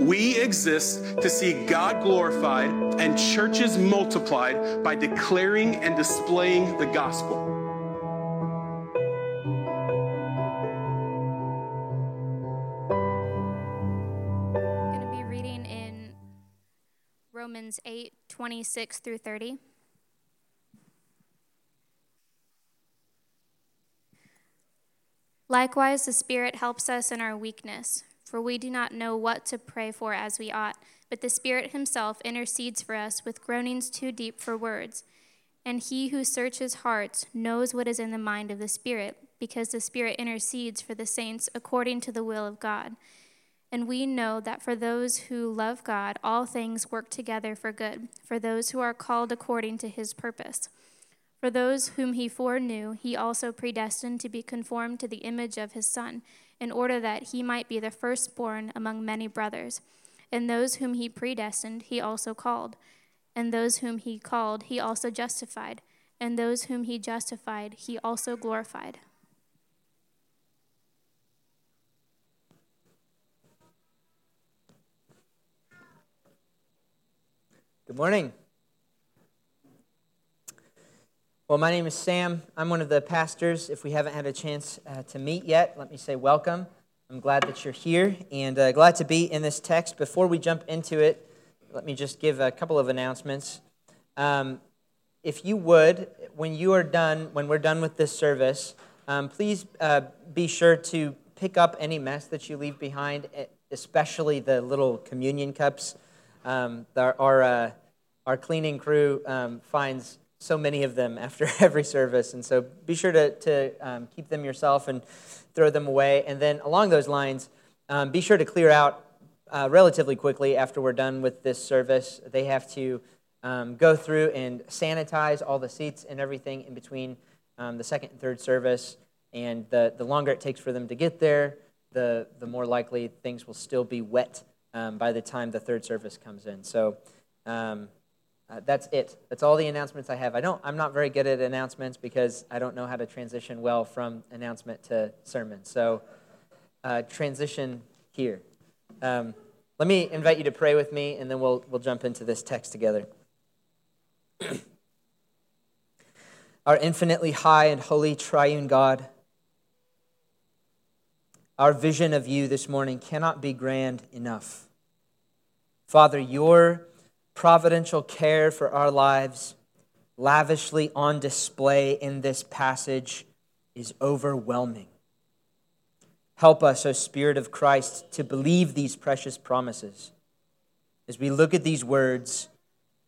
We exist to see God glorified and churches multiplied by declaring and displaying the gospel. I'm going to be reading in Romans 8 26 through 30. Likewise, the Spirit helps us in our weakness, for we do not know what to pray for as we ought, but the Spirit Himself intercedes for us with groanings too deep for words. And He who searches hearts knows what is in the mind of the Spirit, because the Spirit intercedes for the saints according to the will of God. And we know that for those who love God, all things work together for good, for those who are called according to His purpose. For those whom he foreknew, he also predestined to be conformed to the image of his Son, in order that he might be the firstborn among many brothers. And those whom he predestined, he also called. And those whom he called, he also justified. And those whom he justified, he also glorified. Good morning. Well, my name is Sam. I'm one of the pastors. If we haven't had a chance uh, to meet yet, let me say welcome. I'm glad that you're here and uh, glad to be in this text. Before we jump into it, let me just give a couple of announcements. Um, if you would, when you are done, when we're done with this service, um, please uh, be sure to pick up any mess that you leave behind, especially the little communion cups. Um, our, our, uh, our cleaning crew um, finds so many of them after every service. And so be sure to, to um, keep them yourself and throw them away. And then along those lines, um, be sure to clear out uh, relatively quickly after we're done with this service. They have to um, go through and sanitize all the seats and everything in between um, the second and third service. And the, the longer it takes for them to get there, the, the more likely things will still be wet um, by the time the third service comes in. So, um, uh, that's it. That's all the announcements I have. I don't. I'm not very good at announcements because I don't know how to transition well from announcement to sermon. So, uh, transition here. Um, let me invite you to pray with me, and then we'll we'll jump into this text together. Our infinitely high and holy triune God, our vision of you this morning cannot be grand enough. Father, your providential care for our lives, lavishly on display in this passage, is overwhelming. Help us, O Spirit of Christ, to believe these precious promises. As we look at these words,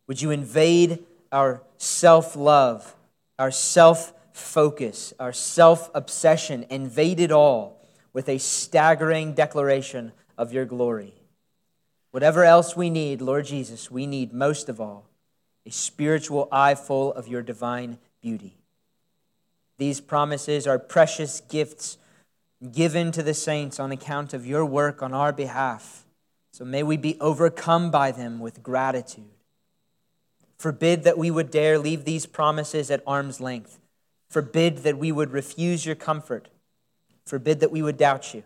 would you invade our self love, our self focus, our self obsession, invade it all with a staggering declaration of your glory? Whatever else we need, Lord Jesus, we need most of all a spiritual eye full of your divine beauty. These promises are precious gifts given to the saints on account of your work on our behalf. So may we be overcome by them with gratitude. Forbid that we would dare leave these promises at arm's length. Forbid that we would refuse your comfort. Forbid that we would doubt you.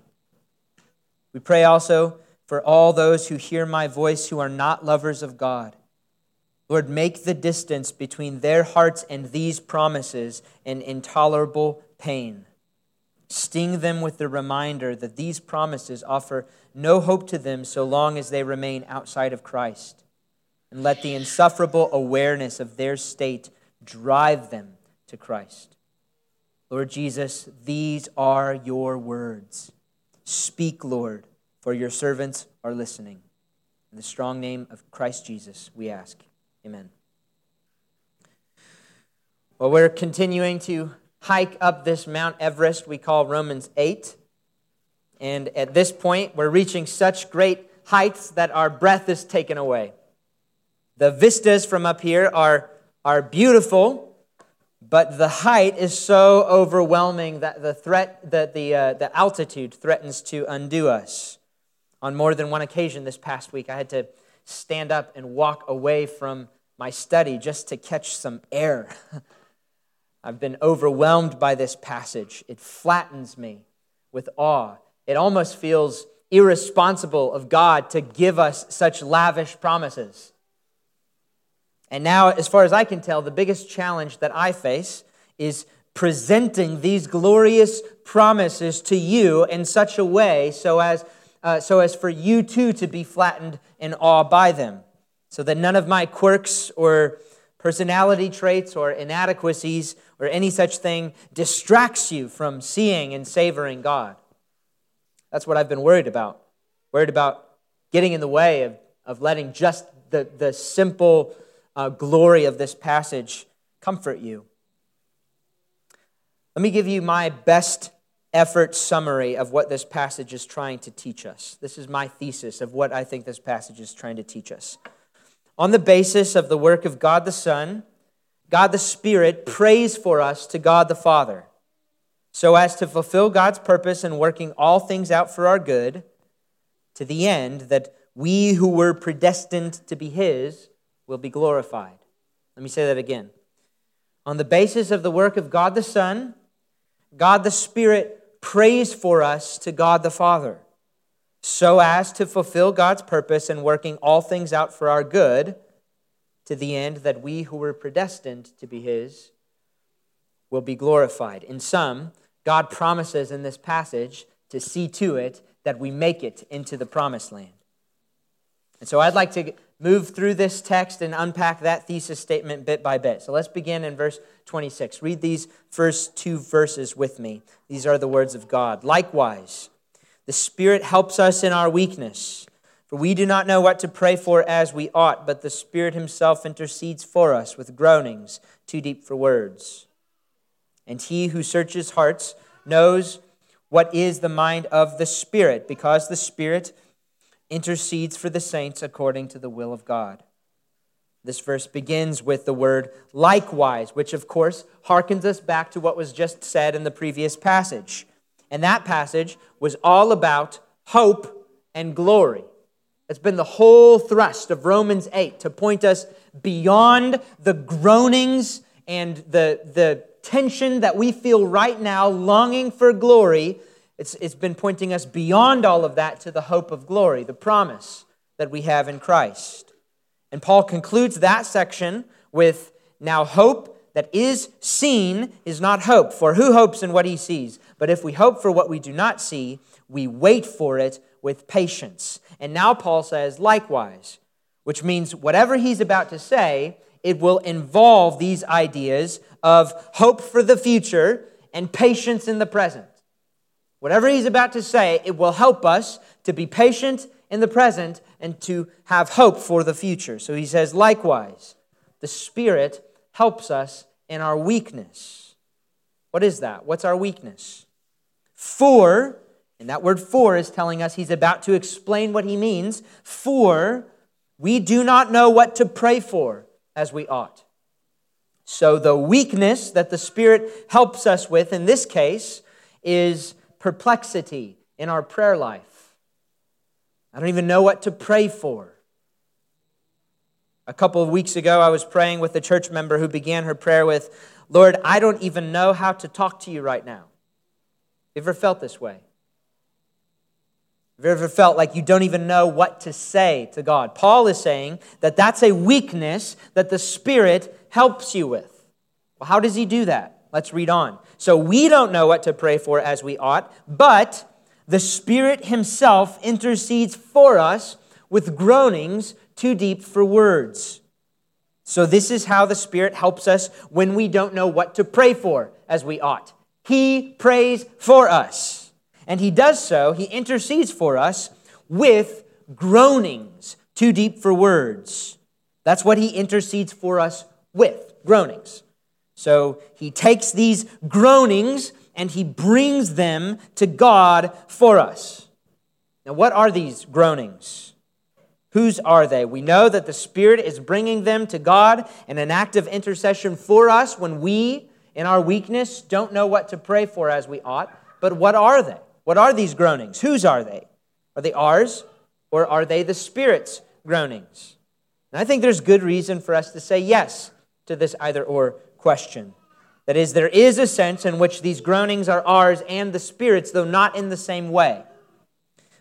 We pray also for all those who hear my voice who are not lovers of God. Lord, make the distance between their hearts and these promises an intolerable pain. Sting them with the reminder that these promises offer no hope to them so long as they remain outside of Christ. And let the insufferable awareness of their state drive them to Christ. Lord Jesus, these are your words. Speak, Lord for your servants are listening. In the strong name of Christ Jesus, we ask. Amen. Well, we're continuing to hike up this Mount Everest we call Romans 8. And at this point, we're reaching such great heights that our breath is taken away. The vistas from up here are, are beautiful, but the height is so overwhelming that the threat that the, uh, the altitude threatens to undo us. On more than one occasion this past week, I had to stand up and walk away from my study just to catch some air. I've been overwhelmed by this passage. It flattens me with awe. It almost feels irresponsible of God to give us such lavish promises. And now, as far as I can tell, the biggest challenge that I face is presenting these glorious promises to you in such a way so as, uh, so as for you too to be flattened in awe by them, so that none of my quirks or personality traits or inadequacies or any such thing distracts you from seeing and savoring God. That's what I've been worried about. Worried about getting in the way of, of letting just the, the simple uh, glory of this passage comfort you. Let me give you my best effort summary of what this passage is trying to teach us. This is my thesis of what I think this passage is trying to teach us. On the basis of the work of God the Son, God the Spirit prays for us to God the Father, so as to fulfill God's purpose in working all things out for our good, to the end that we who were predestined to be His will be glorified. Let me say that again. On the basis of the work of God the Son, God the Spirit prays for us to God the Father, so as to fulfill God's purpose in working all things out for our good, to the end that we who were predestined to be His will be glorified. In sum, God promises in this passage to see to it that we make it into the promised land. And so I'd like to move through this text and unpack that thesis statement bit by bit. So let's begin in verse 26. Read these first two verses with me. These are the words of God. Likewise, the Spirit helps us in our weakness. For we do not know what to pray for as we ought, but the Spirit Himself intercedes for us with groanings too deep for words. And He who searches hearts knows what is the mind of the Spirit, because the Spirit intercedes for the saints according to the will of God. This verse begins with the word likewise, which of course harkens us back to what was just said in the previous passage. And that passage was all about hope and glory. It's been the whole thrust of Romans 8 to point us beyond the groanings and the, the tension that we feel right now, longing for glory, it's, it's been pointing us beyond all of that to the hope of glory, the promise that we have in Christ. And Paul concludes that section with now hope that is seen is not hope, for who hopes in what he sees? But if we hope for what we do not see, we wait for it with patience. And now Paul says, likewise, which means whatever he's about to say, it will involve these ideas of hope for the future and patience in the present. Whatever he's about to say, it will help us to be patient in the present and to have hope for the future. So he says, likewise, the Spirit helps us in our weakness. What is that? What's our weakness? For, and that word for is telling us he's about to explain what he means. For we do not know what to pray for as we ought. So the weakness that the Spirit helps us with in this case is perplexity in our prayer life. I don't even know what to pray for. A couple of weeks ago, I was praying with a church member who began her prayer with, Lord, I don't even know how to talk to you right now. Have You ever felt this way? Have you ever felt like you don't even know what to say to God? Paul is saying that that's a weakness that the Spirit helps you with. Well, how does he do that? Let's read on. So we don't know what to pray for as we ought, but the Spirit Himself intercedes for us with groanings too deep for words. So, this is how the Spirit helps us when we don't know what to pray for as we ought. He prays for us. And He does so, He intercedes for us with groanings too deep for words. That's what He intercedes for us with groanings. So he takes these groanings and he brings them to God for us. Now, what are these groanings? Whose are they? We know that the Spirit is bringing them to God in an act of intercession for us when we, in our weakness, don't know what to pray for as we ought. But what are they? What are these groanings? Whose are they? Are they ours or are they the Spirit's groanings? And I think there's good reason for us to say yes to this either or question. That is, there is a sense in which these groanings are ours and the Spirit's, though not in the same way.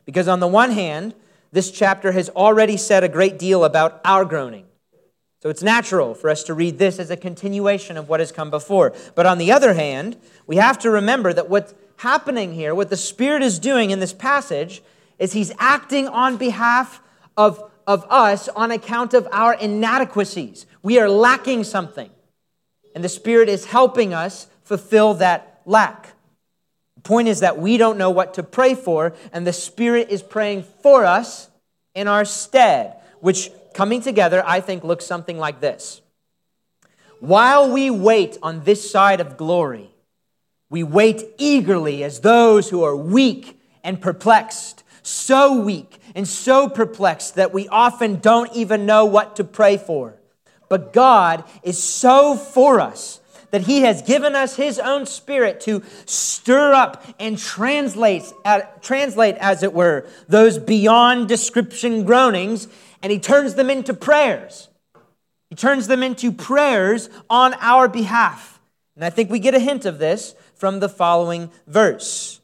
Because on the one hand, this chapter has already said a great deal about our groaning. So it's natural for us to read this as a continuation of what has come before. But on the other hand, we have to remember that what's happening here, what the Spirit is doing in this passage, is He's acting on behalf of, of us on account of our inadequacies. We are lacking something. And the Spirit is helping us fulfill that lack. The point is that we don't know what to pray for, and the Spirit is praying for us in our stead, which coming together, I think, looks something like this. While we wait on this side of glory, we wait eagerly as those who are weak and perplexed, so weak and so perplexed that we often don't even know what to pray for. But God is so for us that He has given us His own Spirit to stir up and translate, translate, as it were, those beyond description groanings, and He turns them into prayers. He turns them into prayers on our behalf. And I think we get a hint of this from the following verse.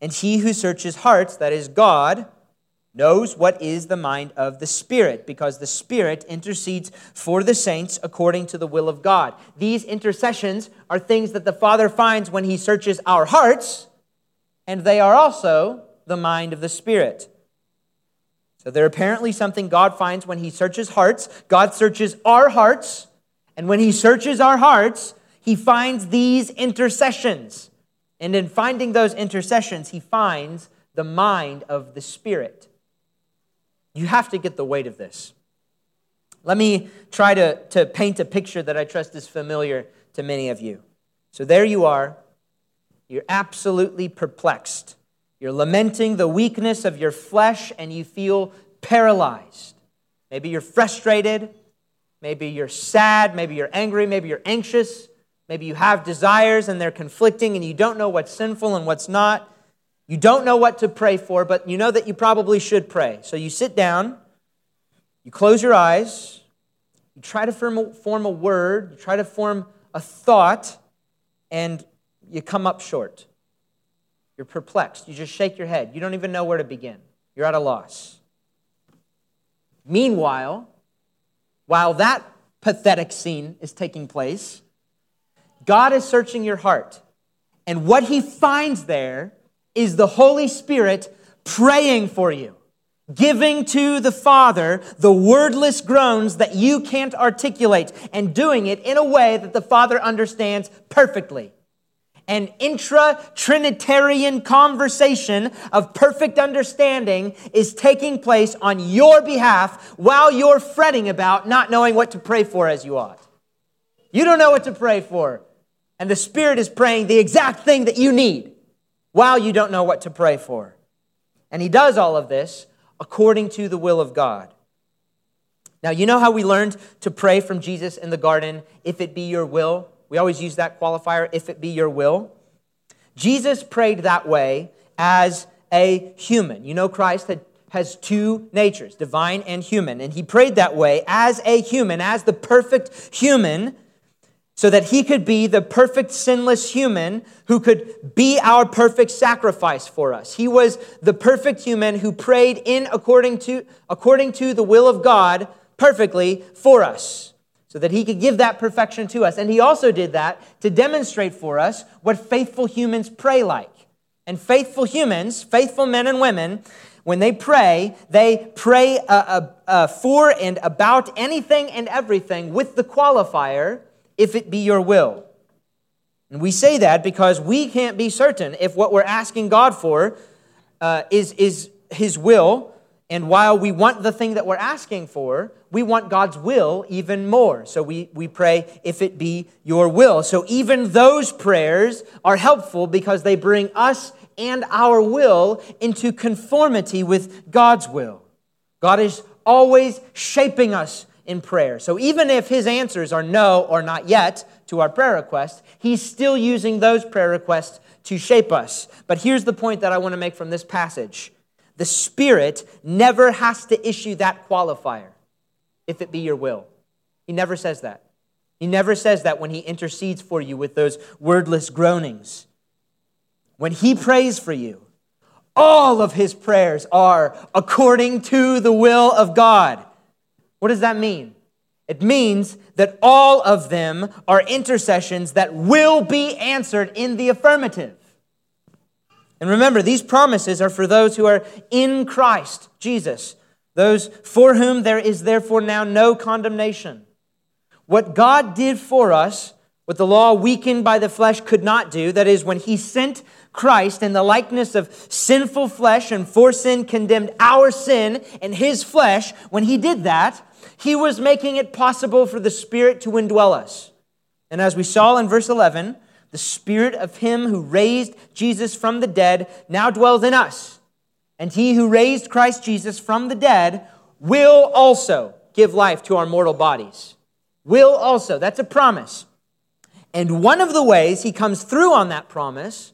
And He who searches hearts, that is God, knows what is the mind of the Spirit, because the Spirit intercedes for the saints according to the will of God. These intercessions are things that the Father finds when He searches our hearts, and they are also the mind of the Spirit. So they're apparently something God finds when He searches hearts. God searches our hearts, and when He searches our hearts, He finds these intercessions. And in finding those intercessions, He finds the mind of the Spirit. You have to get the weight of this. Let me try to, to paint a picture that I trust is familiar to many of you. So there you are. You're absolutely perplexed. You're lamenting the weakness of your flesh and you feel paralyzed. Maybe you're frustrated. Maybe you're sad. Maybe you're angry. Maybe you're anxious. Maybe you have desires and they're conflicting and you don't know what's sinful and what's not. You don't know what to pray for, but you know that you probably should pray. So you sit down, you close your eyes, you try to form a, form a word, you try to form a thought, and you come up short. You're perplexed. You just shake your head. You don't even know where to begin. You're at a loss. Meanwhile, while that pathetic scene is taking place, God is searching your heart. And what he finds there is the Holy Spirit praying for you, giving to the Father the wordless groans that you can't articulate, and doing it in a way that the Father understands perfectly. An intra Trinitarian conversation of perfect understanding is taking place on your behalf while you're fretting about not knowing what to pray for as you ought. You don't know what to pray for, and the Spirit is praying the exact thing that you need while you don't know what to pray for. And he does all of this according to the will of God. Now, you know how we learned to pray from Jesus in the garden, if it be your will? We always use that qualifier, if it be your will. Jesus prayed that way as a human. You know, Christ had, has two natures, divine and human. And he prayed that way as a human, as the perfect human so that he could be the perfect sinless human who could be our perfect sacrifice for us. He was the perfect human who prayed in according to, according to the will of God perfectly for us so that he could give that perfection to us. And he also did that to demonstrate for us what faithful humans pray like. And faithful humans, faithful men and women, when they pray, they pray uh, uh, uh, for and about anything and everything with the qualifier if it be your will. And we say that because we can't be certain if what we're asking God for uh, is, is His will. And while we want the thing that we're asking for, we want God's will even more. So we, we pray, if it be your will. So even those prayers are helpful because they bring us and our will into conformity with God's will. God is always shaping us in prayer. So even if his answers are no or not yet to our prayer request, he's still using those prayer requests to shape us. But here's the point that I want to make from this passage the Spirit never has to issue that qualifier, if it be your will. He never says that. He never says that when he intercedes for you with those wordless groanings. When he prays for you, all of his prayers are according to the will of God. What does that mean? It means that all of them are intercessions that will be answered in the affirmative. And remember, these promises are for those who are in Christ Jesus, those for whom there is therefore now no condemnation. What God did for us, what the law weakened by the flesh could not do, that is, when He sent Christ in the likeness of sinful flesh and for sin condemned our sin in His flesh, when He did that, He was making it possible for the Spirit to indwell us. And as we saw in verse 11, the Spirit of Him who raised Jesus from the dead now dwells in us. And He who raised Christ Jesus from the dead will also give life to our mortal bodies. Will also. That's a promise. And one of the ways He comes through on that promise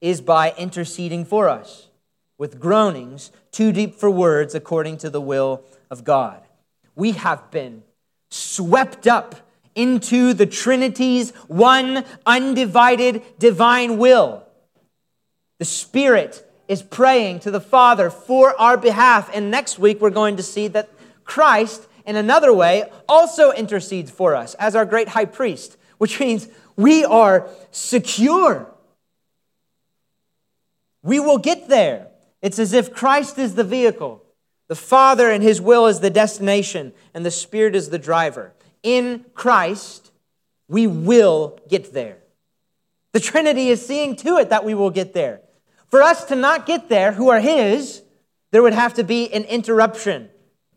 is by interceding for us with groanings too deep for words according to the will of God. We have been swept up into the Trinity's one undivided divine will. The Spirit is praying to the Father for our behalf. And next week, we're going to see that Christ, in another way, also intercedes for us as our great high priest, which means we are secure. We will get there. It's as if Christ is the vehicle, the Father and His will is the destination, and the Spirit is the driver in Christ, we will get there. The Trinity is seeing to it that we will get there. For us to not get there, who are His, there would have to be an interruption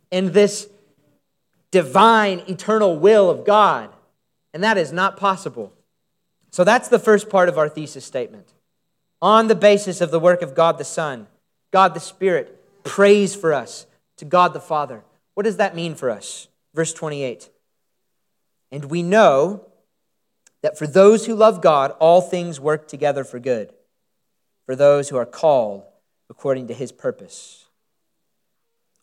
in this divine, eternal will of God. And that is not possible. So that's the first part of our thesis statement. On the basis of the work of God the Son, God the Spirit prays for us to God the Father. What does that mean for us? Verse 28. And we know that for those who love God, all things work together for good, for those who are called according to his purpose.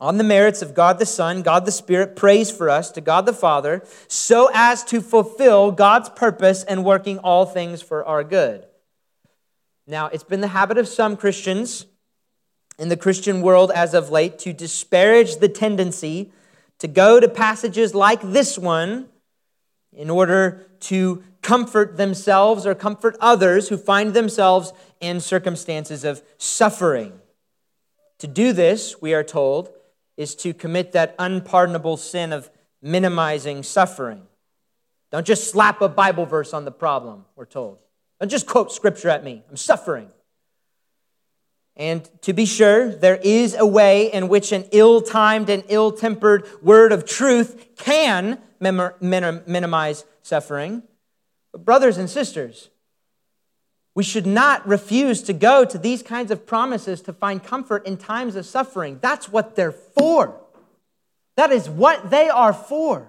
On the merits of God the Son, God the Spirit prays for us to God the Father so as to fulfill God's purpose and working all things for our good. Now, it's been the habit of some Christians in the Christian world as of late to disparage the tendency to go to passages like this one in order to comfort themselves or comfort others who find themselves in circumstances of suffering. To do this, we are told, is to commit that unpardonable sin of minimizing suffering. Don't just slap a Bible verse on the problem, we're told. Don't just quote scripture at me. I'm suffering. And to be sure, there is a way in which an ill timed and ill tempered word of truth can minimize suffering. But, brothers and sisters, we should not refuse to go to these kinds of promises to find comfort in times of suffering. That's what they're for. That is what they are for.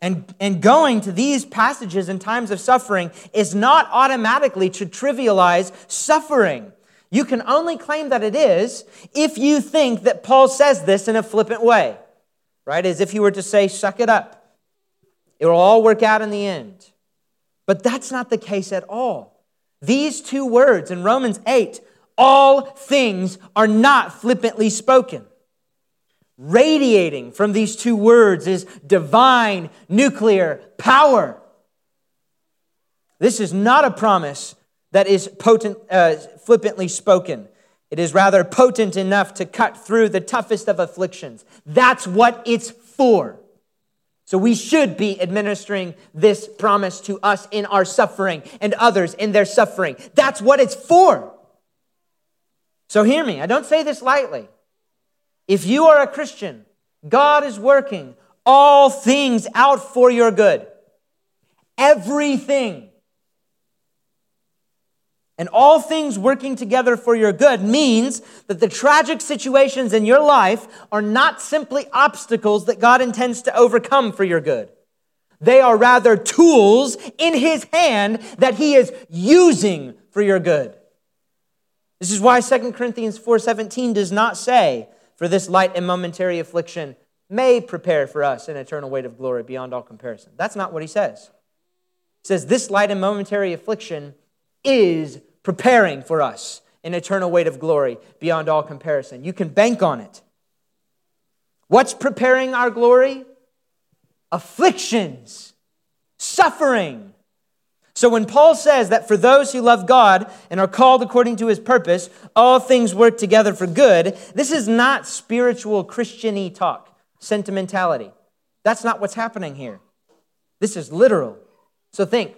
And, and going to these passages in times of suffering is not automatically to trivialize suffering. You can only claim that it is if you think that Paul says this in a flippant way right? As if you were to say, suck it up. It will all work out in the end. But that's not the case at all. These two words in Romans 8, all things are not flippantly spoken. Radiating from these two words is divine nuclear power. This is not a promise that is potent, uh, flippantly spoken. It is rather potent enough to cut through the toughest of afflictions. That's what it's for. So we should be administering this promise to us in our suffering and others in their suffering. That's what it's for. So hear me, I don't say this lightly. If you are a Christian, God is working all things out for your good. Everything and all things working together for your good means that the tragic situations in your life are not simply obstacles that God intends to overcome for your good. They are rather tools in His hand that He is using for your good. This is why 2 Corinthians 4:17 does not say, "For this light and momentary affliction may prepare for us an eternal weight of glory beyond all comparison." That's not what he says. He says, "This light and momentary affliction is preparing for us an eternal weight of glory beyond all comparison. You can bank on it. What's preparing our glory? Afflictions, suffering. So when Paul says that for those who love God and are called according to his purpose, all things work together for good, this is not spiritual Christiany talk, sentimentality. That's not what's happening here. This is literal. So think.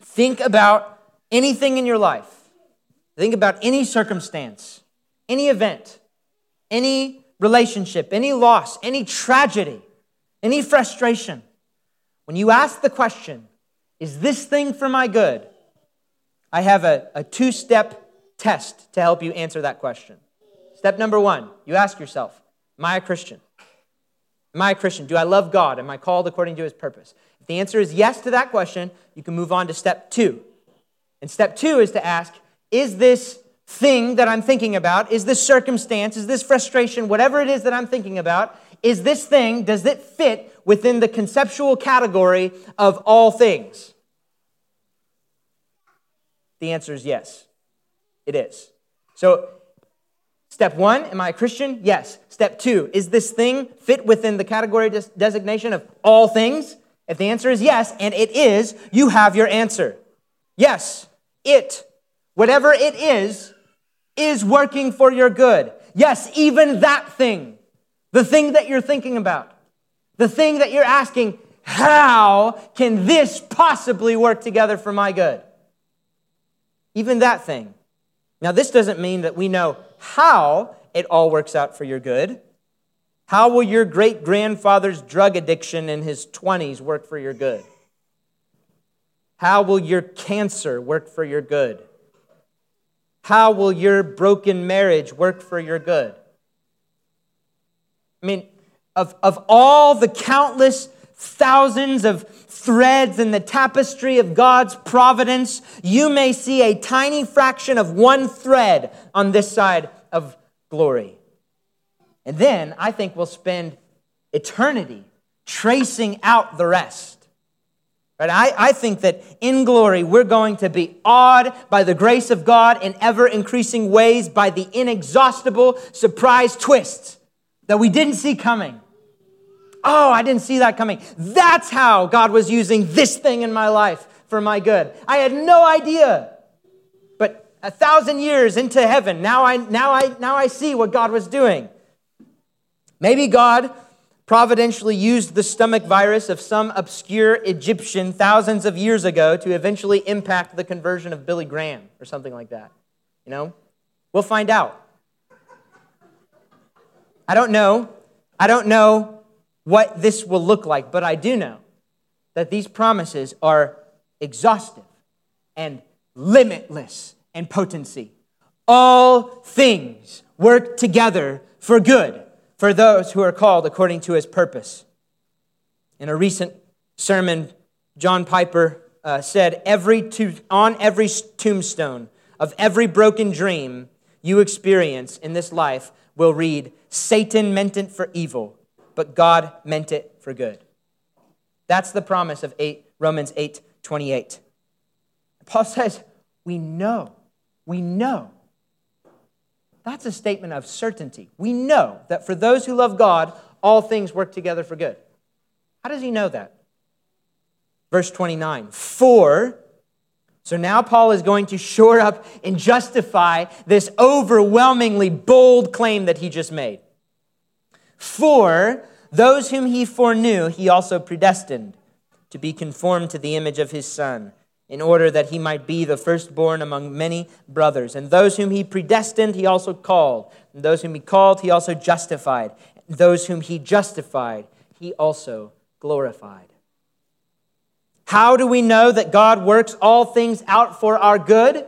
Think about anything in your life. Think about any circumstance, any event, any relationship, any loss, any tragedy, any frustration. When you ask the question, is this thing for my good? I have a, a two step test to help you answer that question. Step number one, you ask yourself, Am I a Christian? Am I a Christian? Do I love God? Am I called according to his purpose? If the answer is yes to that question, you can move on to step two. And step two is to ask, Is this thing that I'm thinking about, is this circumstance, is this frustration, whatever it is that I'm thinking about, is this thing, does it fit within the conceptual category of all things? The answer is yes, it is. So, step one, am I a Christian? Yes. Step two, is this thing fit within the category des- designation of all things? If the answer is yes, and it is, you have your answer. Yes, it, whatever it is, is working for your good. Yes, even that thing, the thing that you're thinking about, the thing that you're asking, how can this possibly work together for my good? Even that thing. Now, this doesn't mean that we know how it all works out for your good. How will your great grandfather's drug addiction in his 20s work for your good? How will your cancer work for your good? How will your broken marriage work for your good? I mean, of, of all the countless thousands of threads in the tapestry of God's providence, you may see a tiny fraction of one thread on this side of glory. And then I think we'll spend eternity tracing out the rest. Right? I, I think that in glory, we're going to be awed by the grace of God in ever increasing ways by the inexhaustible surprise twists that we didn't see coming. Oh, I didn't see that coming. That's how God was using this thing in my life for my good. I had no idea. But a thousand years into heaven, now I, now I, now I see what God was doing. Maybe God providentially used the stomach virus of some obscure Egyptian thousands of years ago to eventually impact the conversion of Billy Graham or something like that. You know? We'll find out. I don't know. I don't know what this will look like, but I do know that these promises are exhaustive and limitless in potency. All things work together for good for those who are called according to his purpose. In a recent sermon, John Piper uh, said, every to- On every tombstone of every broken dream you experience in this life will read, Satan meant it for evil, but God meant it for good. That's the promise of 8, Romans 8 28. Paul says, We know, we know that's a statement of certainty. We know that for those who love God, all things work together for good. How does he know that? Verse 29 For, so now Paul is going to shore up and justify this overwhelmingly bold claim that he just made. For those whom he foreknew, he also predestined to be conformed to the image of his Son in order that he might be the firstborn among many brothers. And those whom he predestined, he also called. And those whom he called, he also justified. And those whom he justified, he also glorified. How do we know that God works all things out for our good?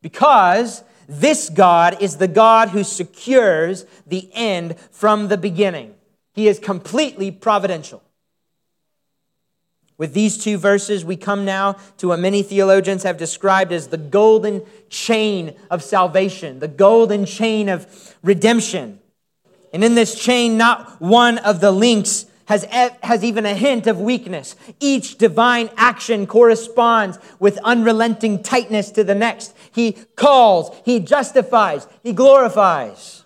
Because this God is the God who secures the end from the beginning. He is completely providential. With these two verses, we come now to what many theologians have described as the golden chain of salvation, the golden chain of redemption. And in this chain, not one of the links has, has even a hint of weakness. Each divine action corresponds with unrelenting tightness to the next. He calls, he justifies, he glorifies.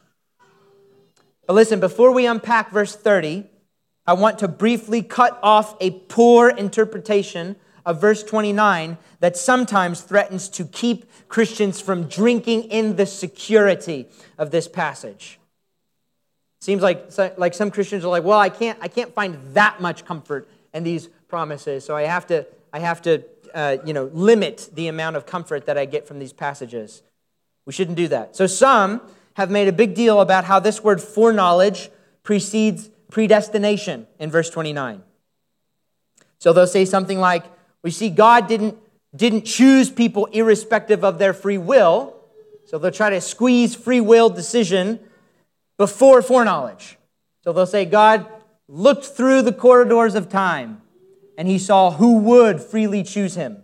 But listen, before we unpack verse 30, I want to briefly cut off a poor interpretation of verse 29 that sometimes threatens to keep Christians from drinking in the security of this passage. Seems like, like some Christians are like, well, I can't, I can't find that much comfort in these promises, so I have to, I have to uh, you know, limit the amount of comfort that I get from these passages. We shouldn't do that. So some have made a big deal about how this word foreknowledge precedes predestination in verse 29. So they'll say something like, we see God didn't, didn't choose people irrespective of their free will. So they'll try to squeeze free will decision before foreknowledge. So they'll say, God looked through the corridors of time and he saw who would freely choose him.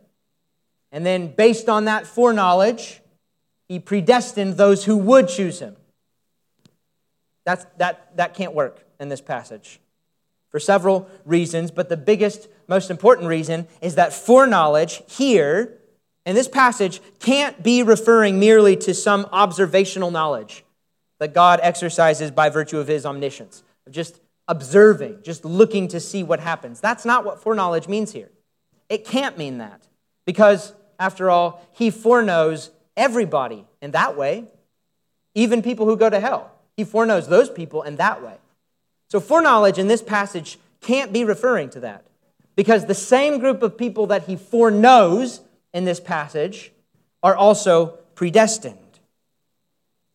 And then, based on that foreknowledge, he predestined those who would choose him. That's, that, that can't work in this passage for several reasons, but the biggest, most important reason is that foreknowledge here in this passage can't be referring merely to some observational knowledge that God exercises by virtue of his omniscience, of just observing, just looking to see what happens. That's not what foreknowledge means here. It can't mean that because, after all, he foreknows everybody in that way, even people who go to hell. He foreknows those people in that way. So, foreknowledge in this passage can't be referring to that because the same group of people that he foreknows in this passage are also predestined.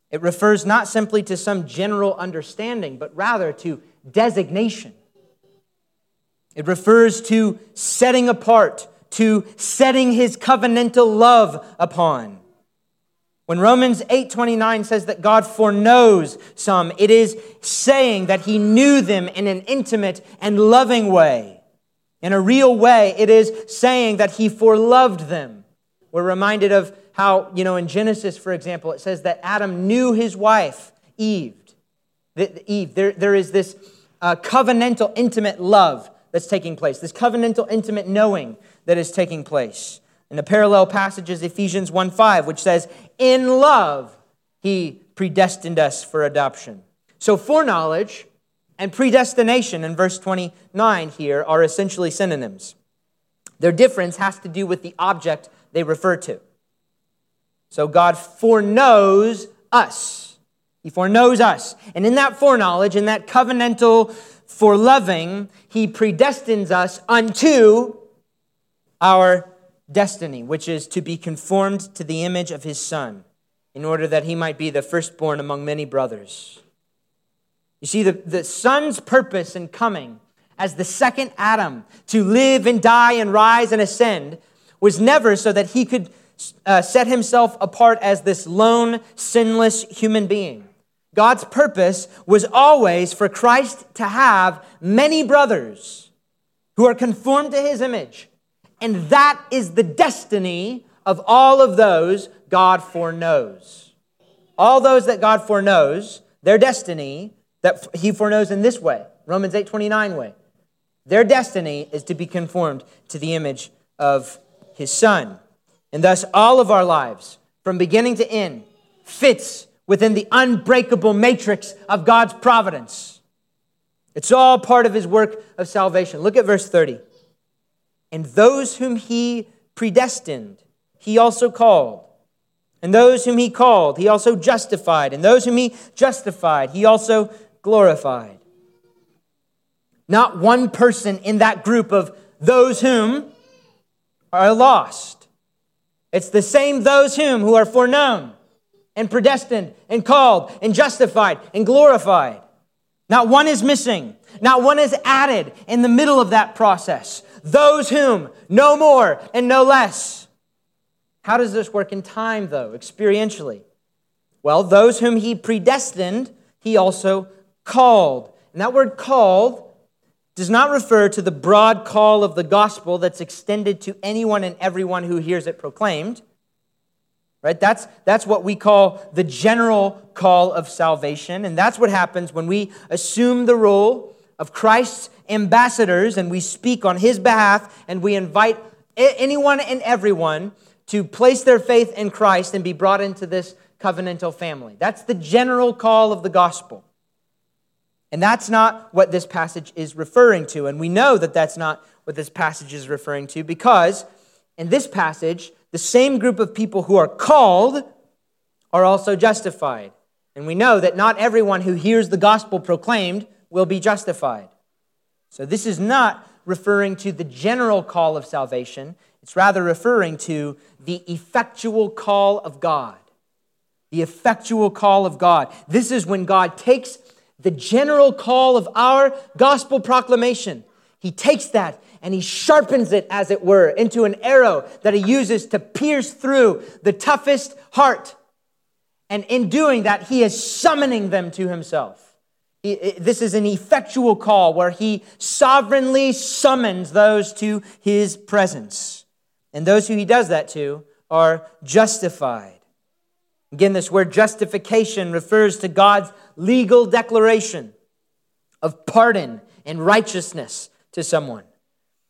It refers not simply to some general understanding, but rather to designation. It refers to setting apart, to setting his covenantal love upon. When Romans 8:29 says that God foreknows some, it is saying that he knew them in an intimate and loving way. In a real way, it is saying that he foreloved them. We're reminded of how, you know, in Genesis, for example, it says that Adam knew his wife, Eve. Eve. There, there is this uh, covenantal, intimate love that's taking place, this covenantal, intimate knowing that is taking place. In the parallel passage is Ephesians 1 5, which says, In love, he predestined us for adoption. So, foreknowledge and predestination in verse 29 here are essentially synonyms. Their difference has to do with the object they refer to. So God foreknows us. He foreknows us. And in that foreknowledge, in that covenantal foreloving, He predestines us unto our destiny, which is to be conformed to the image of His Son, in order that He might be the firstborn among many brothers. You see, the, the Son's purpose in coming as the second Adam to live and die and rise and ascend was never so that He could uh, set himself apart as this lone, sinless human being. God's purpose was always for Christ to have many brothers who are conformed to his image. And that is the destiny of all of those God foreknows. All those that God foreknows, their destiny that he foreknows in this way, Romans 8:29 way. Their destiny is to be conformed to the image of his son. And thus, all of our lives, from beginning to end, fits within the unbreakable matrix of God's providence. It's all part of his work of salvation. Look at verse 30. And those whom he predestined, he also called. And those whom he called, he also justified. And those whom he justified, he also glorified. Not one person in that group of those whom are lost. It's the same those whom who are foreknown and predestined and called and justified and glorified. Not one is missing. Not one is added in the middle of that process. Those whom, no more and no less. How does this work in time, though, experientially? Well, those whom he predestined, he also called. And that word called does not refer to the broad call of the gospel that's extended to anyone and everyone who hears it proclaimed. Right? That's, that's what we call the general call of salvation. And that's what happens when we assume the role of Christ's ambassadors, and we speak on his behalf, and we invite anyone and everyone to place their faith in Christ and be brought into this covenantal family. That's the general call of the gospel. And that's not what this passage is referring to. And we know that that's not what this passage is referring to because in this passage, the same group of people who are called are also justified. And we know that not everyone who hears the gospel proclaimed will be justified. So this is not referring to the general call of salvation, it's rather referring to the effectual call of God. The effectual call of God. This is when God takes the general call of our gospel proclamation. He takes that and he sharpens it, as it were, into an arrow that he uses to pierce through the toughest heart. And in doing that, he is summoning them to himself. This is an effectual call where he sovereignly summons those to his presence. And those who he does that to are justified. Again, this word justification refers to God's legal declaration of pardon and righteousness to someone.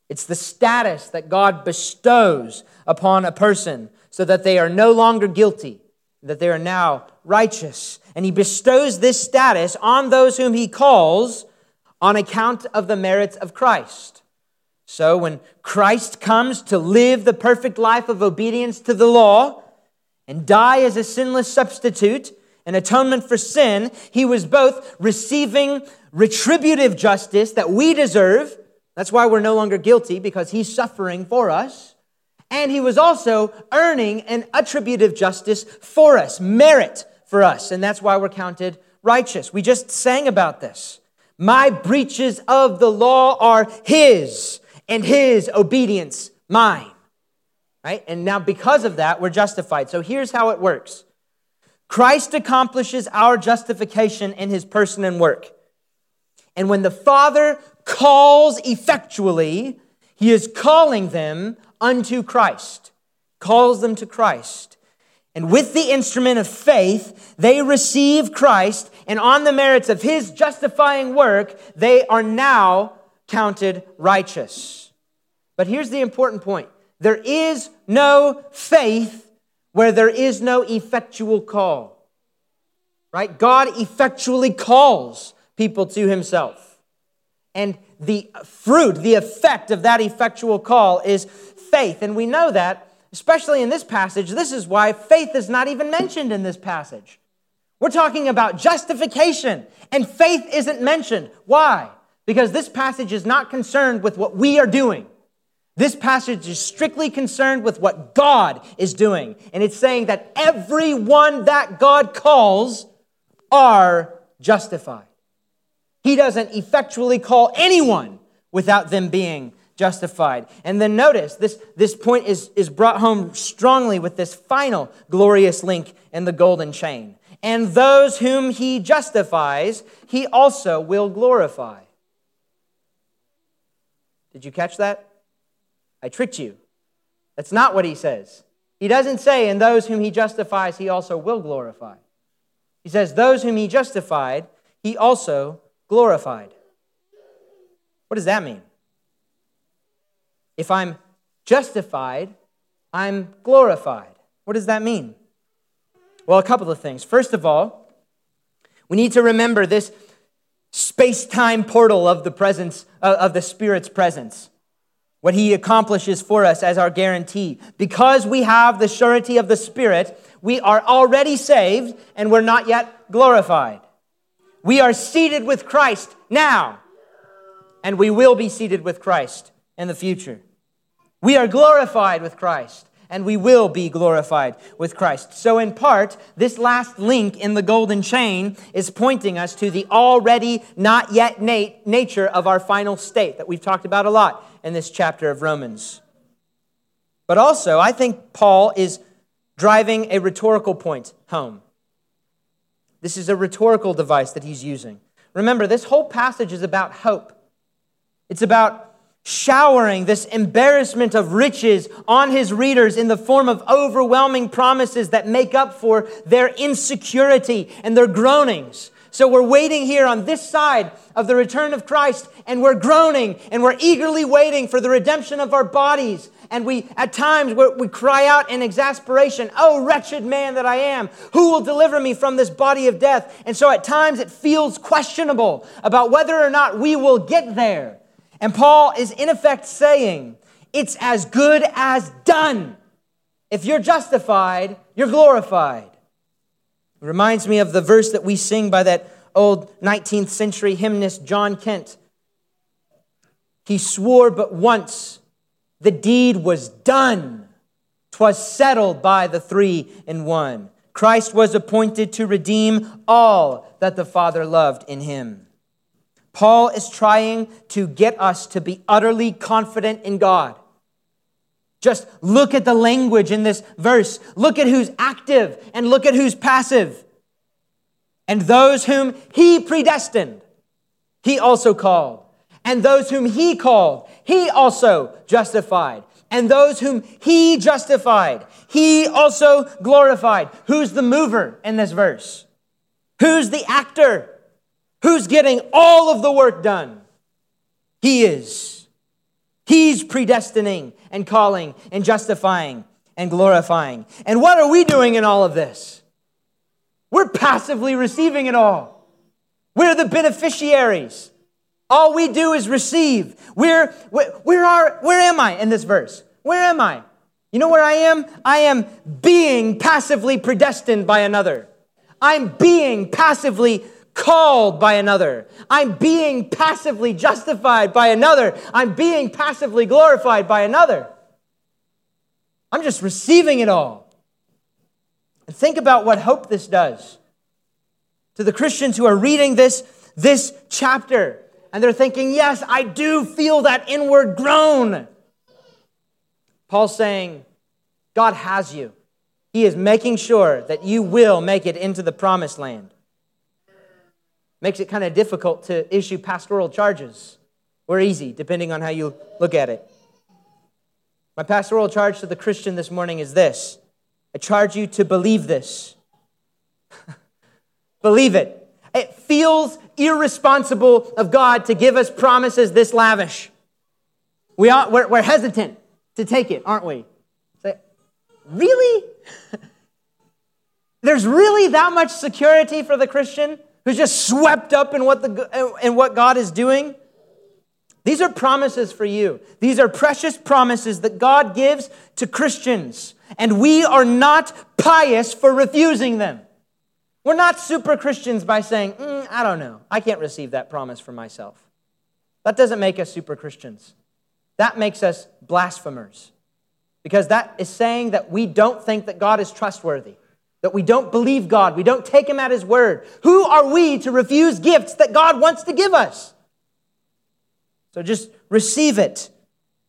It's the status that God bestows upon a person so that they are no longer guilty, that they are now righteous. And He bestows this status on those whom He calls on account of the merits of Christ. So when Christ comes to live the perfect life of obedience to the law and die as a sinless substitute, an atonement for sin, he was both receiving retributive justice that we deserve that's why we're no longer guilty, because he's suffering for us. And he was also earning an attributive justice for us, merit for us. And that's why we're counted righteous. We just sang about this. My breaches of the law are his, and his obedience mine. Right? And now, because of that, we're justified. So here's how it works Christ accomplishes our justification in his person and work. And when the Father calls effectually, he is calling them unto Christ, calls them to Christ. And with the instrument of faith, they receive Christ, and on the merits of his justifying work, they are now counted righteous. But here's the important point there is no faith where there is no effectual call. Right? God effectually calls people to himself. And the fruit, the effect of that effectual call is faith. And we know that, especially in this passage, this is why faith is not even mentioned in this passage. We're talking about justification, and faith isn't mentioned. Why? Because this passage is not concerned with what we are doing. This passage is strictly concerned with what God is doing. And it's saying that everyone that God calls are justified. He doesn't effectually call anyone without them being justified. And then notice this, this point is, is brought home strongly with this final glorious link in the golden chain. And those whom he justifies, he also will glorify. Did you catch that? I tricked you. That's not what he says. He doesn't say, and those whom he justifies, he also will glorify. He says, those whom he justified, he also glorified. What does that mean? If I'm justified, I'm glorified. What does that mean? Well, a couple of things. First of all, we need to remember this space time portal of the presence, uh, of the Spirit's presence, what He accomplishes for us as our guarantee. Because we have the surety of the Spirit, we are already saved and we're not yet glorified. We are seated with Christ now, and we will be seated with Christ in the future. We are glorified with Christ, and we will be glorified with Christ. So, in part, this last link in the golden chain is pointing us to the already not yet nat- nature of our final state that we've talked about a lot in this chapter of Romans. But also, I think Paul is driving a rhetorical point home. This is a rhetorical device that he's using. Remember, this whole passage is about hope. It's about showering this embarrassment of riches on his readers in the form of overwhelming promises that make up for their insecurity and their groanings So we're waiting here on this side of the return of Christ, and we're groaning and we're eagerly waiting for the redemption of our bodies. And we, at times, we cry out in exasperation, Oh, wretched man that I am, who will deliver me from this body of death? And so at times it feels questionable about whether or not we will get there. And Paul is in effect saying, It's as good as done. If you're justified, you're glorified. It reminds me of the verse that we sing by that old 19th century hymnist, John Kent. He swore but once, the deed was done. 'Twas settled by the three in one. Christ was appointed to redeem all that the Father loved in him. Paul is trying to get us to be utterly confident in God. Just look at the language in this verse. Look at who's active and look at who's passive. And those whom he predestined, he also called. And those whom he called, he also justified. And those whom he justified, he also glorified. Who's the mover in this verse? Who's the actor? Who's getting all of the work done? He is. He's predestining and calling and justifying and glorifying. And what are we doing in all of this? We're passively receiving it all. We're the beneficiaries. All we do is receive. We're, where, are, where am I in this verse? Where am I? You know where I am? I am being passively predestined by another. I'm being passively called by another. I'm being passively justified by another. I'm being passively glorified by another. I'm just receiving it all. And think about what hope this does to the Christians who are reading this, this chapter and they're thinking, yes, I do feel that inward groan. Paul's saying, God has you. He is making sure that you will make it into the promised land. Makes it kind of difficult to issue pastoral charges or easy, depending on how you look at it. My pastoral charge to the Christian this morning is this I charge you to believe this. believe it. It feels irresponsible of God to give us promises this lavish. We are, we're, we're hesitant to take it, aren't we? Say, really? There's really that much security for the Christian? Who's just swept up in what, the, in what God is doing. These are promises for you. These are precious promises that God gives to Christians, and we are not pious for refusing them. We're not super Christians by saying, mm, I don't know, I can't receive that promise for myself. That doesn't make us super Christians. That makes us blasphemers. Because that is saying that we don't think that God is trustworthy that we don't believe God, we don't take Him at His word. Who are we to refuse gifts that God wants to give us? So just receive it.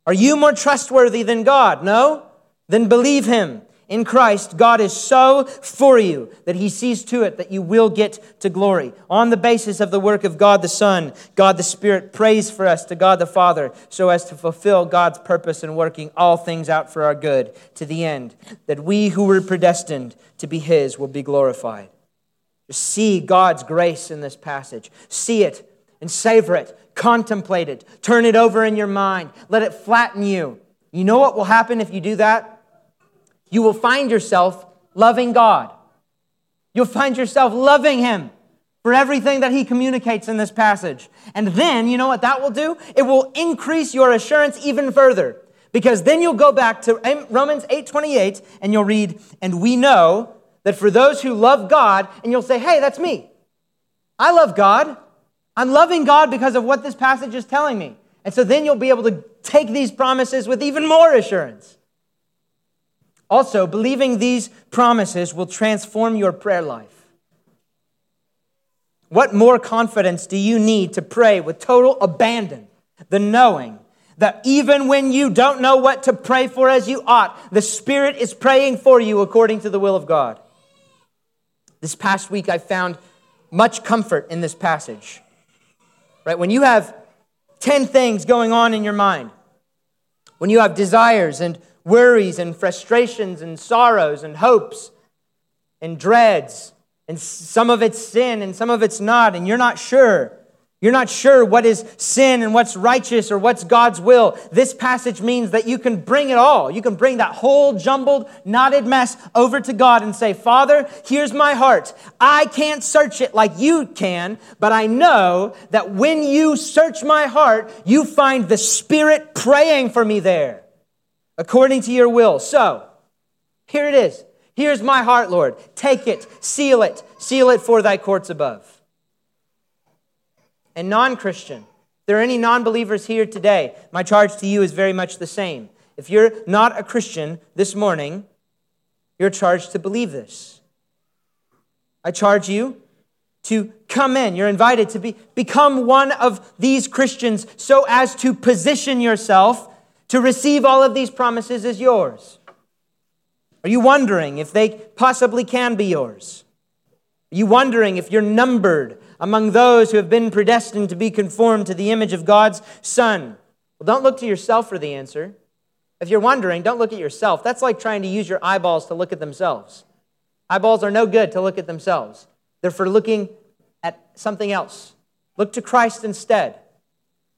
Are you more trustworthy than God? No? Then believe Him. In Christ, God is so for you that He sees to it that you will get to glory. On the basis of the work of God the Son, God the Spirit prays for us to God the Father so as to fulfill God's purpose in working all things out for our good to the end that we who were predestined to be His will be glorified. See God's grace in this passage. See it and savor it. Contemplate it. Turn it over in your mind. Let it flatten you. You know what will happen if you do that? You will find yourself loving God. You'll find yourself loving Him for everything that He communicates in this passage. And then, you know what that will do? It will increase your assurance even further. Because then you'll go back to Romans 8:28 and you'll read, and we know that for those who love God, and you'll say, hey, that's me. I love God. I'm loving God because of what this passage is telling me. And so then you'll be able to take these promises with even more assurance. Also, believing these promises will transform your prayer life. What more confidence do you need to pray with total abandon than knowing that even when you don't know what to pray for as you ought, the Spirit is praying for you according to the will of God? This past week, I found much comfort in this passage. Right? When you have 10 things going on in your mind, when you have desires and worries and frustrations and sorrows and hopes and dreads and some of it's sin and some of it's not, and you're not sure. You're not sure what is sin and what's righteous or what's God's will. This passage means that you can bring it all. You can bring that whole jumbled, knotted mess over to God and say, Father, here's my heart. I can't search it like you can, but I know that when you search my heart, you find the Spirit praying for me there according to your will. So, here it is. Here's my heart, Lord. Take it, seal it, seal it for thy courts above and non Christian. There are any non believers here today, my charge to you is very much the same. If you're not a Christian this morning, you're charged to believe this. I charge you to come in. You're invited to be, become one of these Christians so as to position yourself to receive all of these promises as yours. Are you wondering if they possibly can be yours? Are you wondering if you're numbered among those who have been predestined to be conformed to the image of God's Son? Well, don't look to yourself for the answer. If you're wondering, don't look at yourself. That's like trying to use your eyeballs to look at themselves. Eyeballs are no good to look at themselves, they're for looking at something else. Look to Christ instead.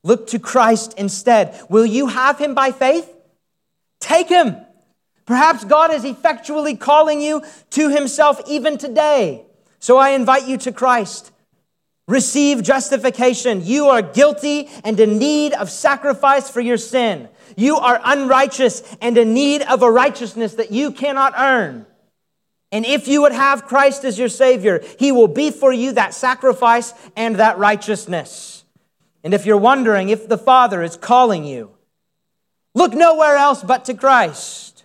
Look to Christ instead. Will you have him by faith? Take him. Perhaps God is effectually calling you to himself even today. So I invite you to Christ receive justification. You are guilty and in need of sacrifice for your sin. You are unrighteous and in need of a righteousness that you cannot earn. And if you would have Christ as your Savior, He will be for you that sacrifice and that righteousness. And if you're wondering if the Father is calling you, look nowhere else but to Christ.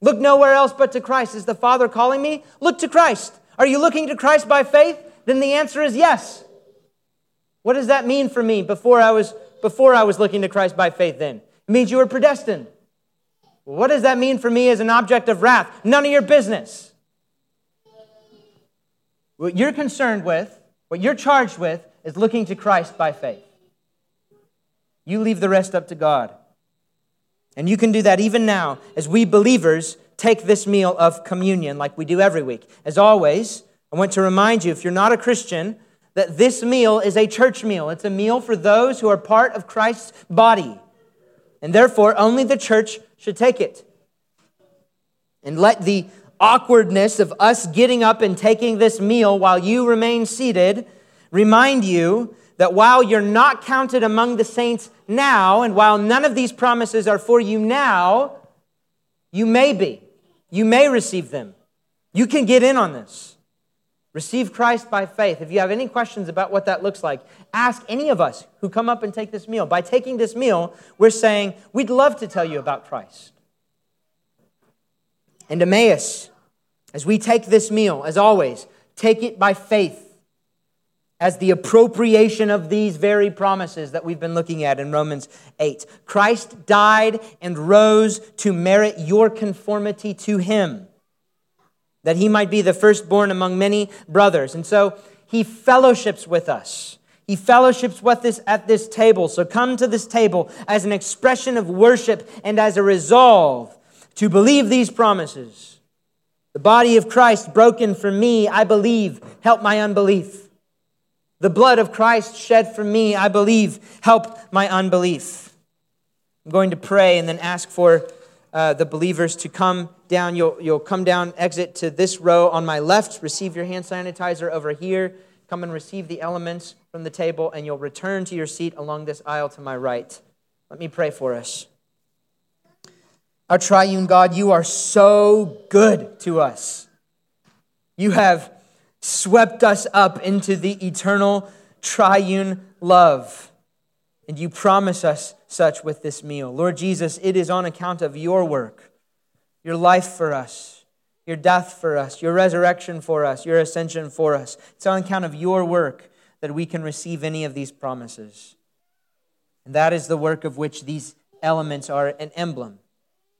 Look nowhere else but to Christ. Is the Father calling me? Look to Christ. Are you looking to Christ by faith? then the answer is yes. What does that mean for me before I was, before I was looking to Christ by faith then? It means you were predestined. What does that mean for me as an object of wrath? None of your business. What you're concerned with, what you're charged with, is looking to Christ by faith. You leave the rest up to God. And you can do that even now as we believers take this meal of communion like we do every week. As always, I want to remind you, if you're not a Christian, that this meal is a church meal. It's a meal for those who are part of Christ's body. And therefore, only the church should take it. And let the awkwardness of us getting up and taking this meal while you remain seated remind you that while you're not counted among the saints now, and while none of these promises are for you now, you may be. You may receive them. You can get in on this. Receive Christ by faith. If you have any questions about what that looks like, ask any of us who come up and take this meal. By taking this meal, we're saying, We'd love to tell you about Christ. And Emmaus, as we take this meal, as always, take it by faith as the appropriation of these very promises that we've been looking at in Romans 8. Christ died and rose to merit your conformity to him that he might be the firstborn among many brothers. And so he fellowships with us. He fellowships with us at this table. So come to this table as an expression of worship and as a resolve to believe these promises. The body of Christ broken for me, I believe, help my unbelief. The blood of Christ shed for me, I believe, help my unbelief. I'm going to pray and then ask for uh, the believers to come down. You'll, you'll come down, exit to this row on my left, receive your hand sanitizer over here, come and receive the elements from the table, and you'll return to your seat along this aisle to my right. Let me pray for us. Our triune God, you are so good to us. You have swept us up into the eternal triune love. And you promise us such with this meal. Lord Jesus, it is on account of your work, your life for us, your death for us, your resurrection for us, your ascension for us. It's on account of your work that we can receive any of these promises. And that is the work of which these elements are an emblem.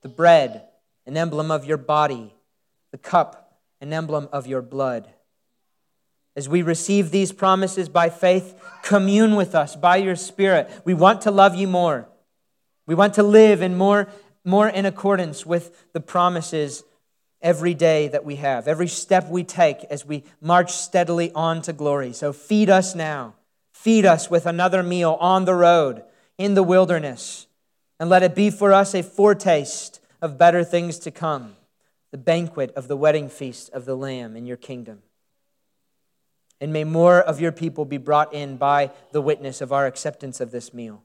The bread, an emblem of your body, the cup, an emblem of your blood. As we receive these promises by faith, commune with us by your Spirit. We want to love you more. We want to live in more, more in accordance with the promises every day that we have, every step we take as we march steadily on to glory. So feed us now. Feed us with another meal on the road, in the wilderness, and let it be for us a foretaste of better things to come, the banquet of the wedding feast of the Lamb in your kingdom. And may more of your people be brought in by the witness of our acceptance of this meal.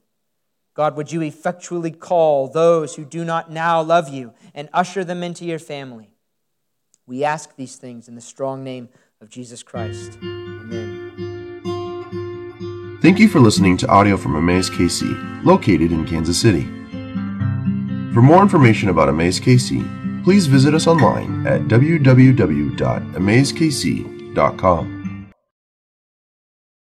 God, would you effectually call those who do not now love you and usher them into your family? We ask these things in the strong name of Jesus Christ. Amen. Thank you for listening to audio from Emmaus KC, located in Kansas City. For more information about Emmaus KC, please visit us online at www.emmauskc.com.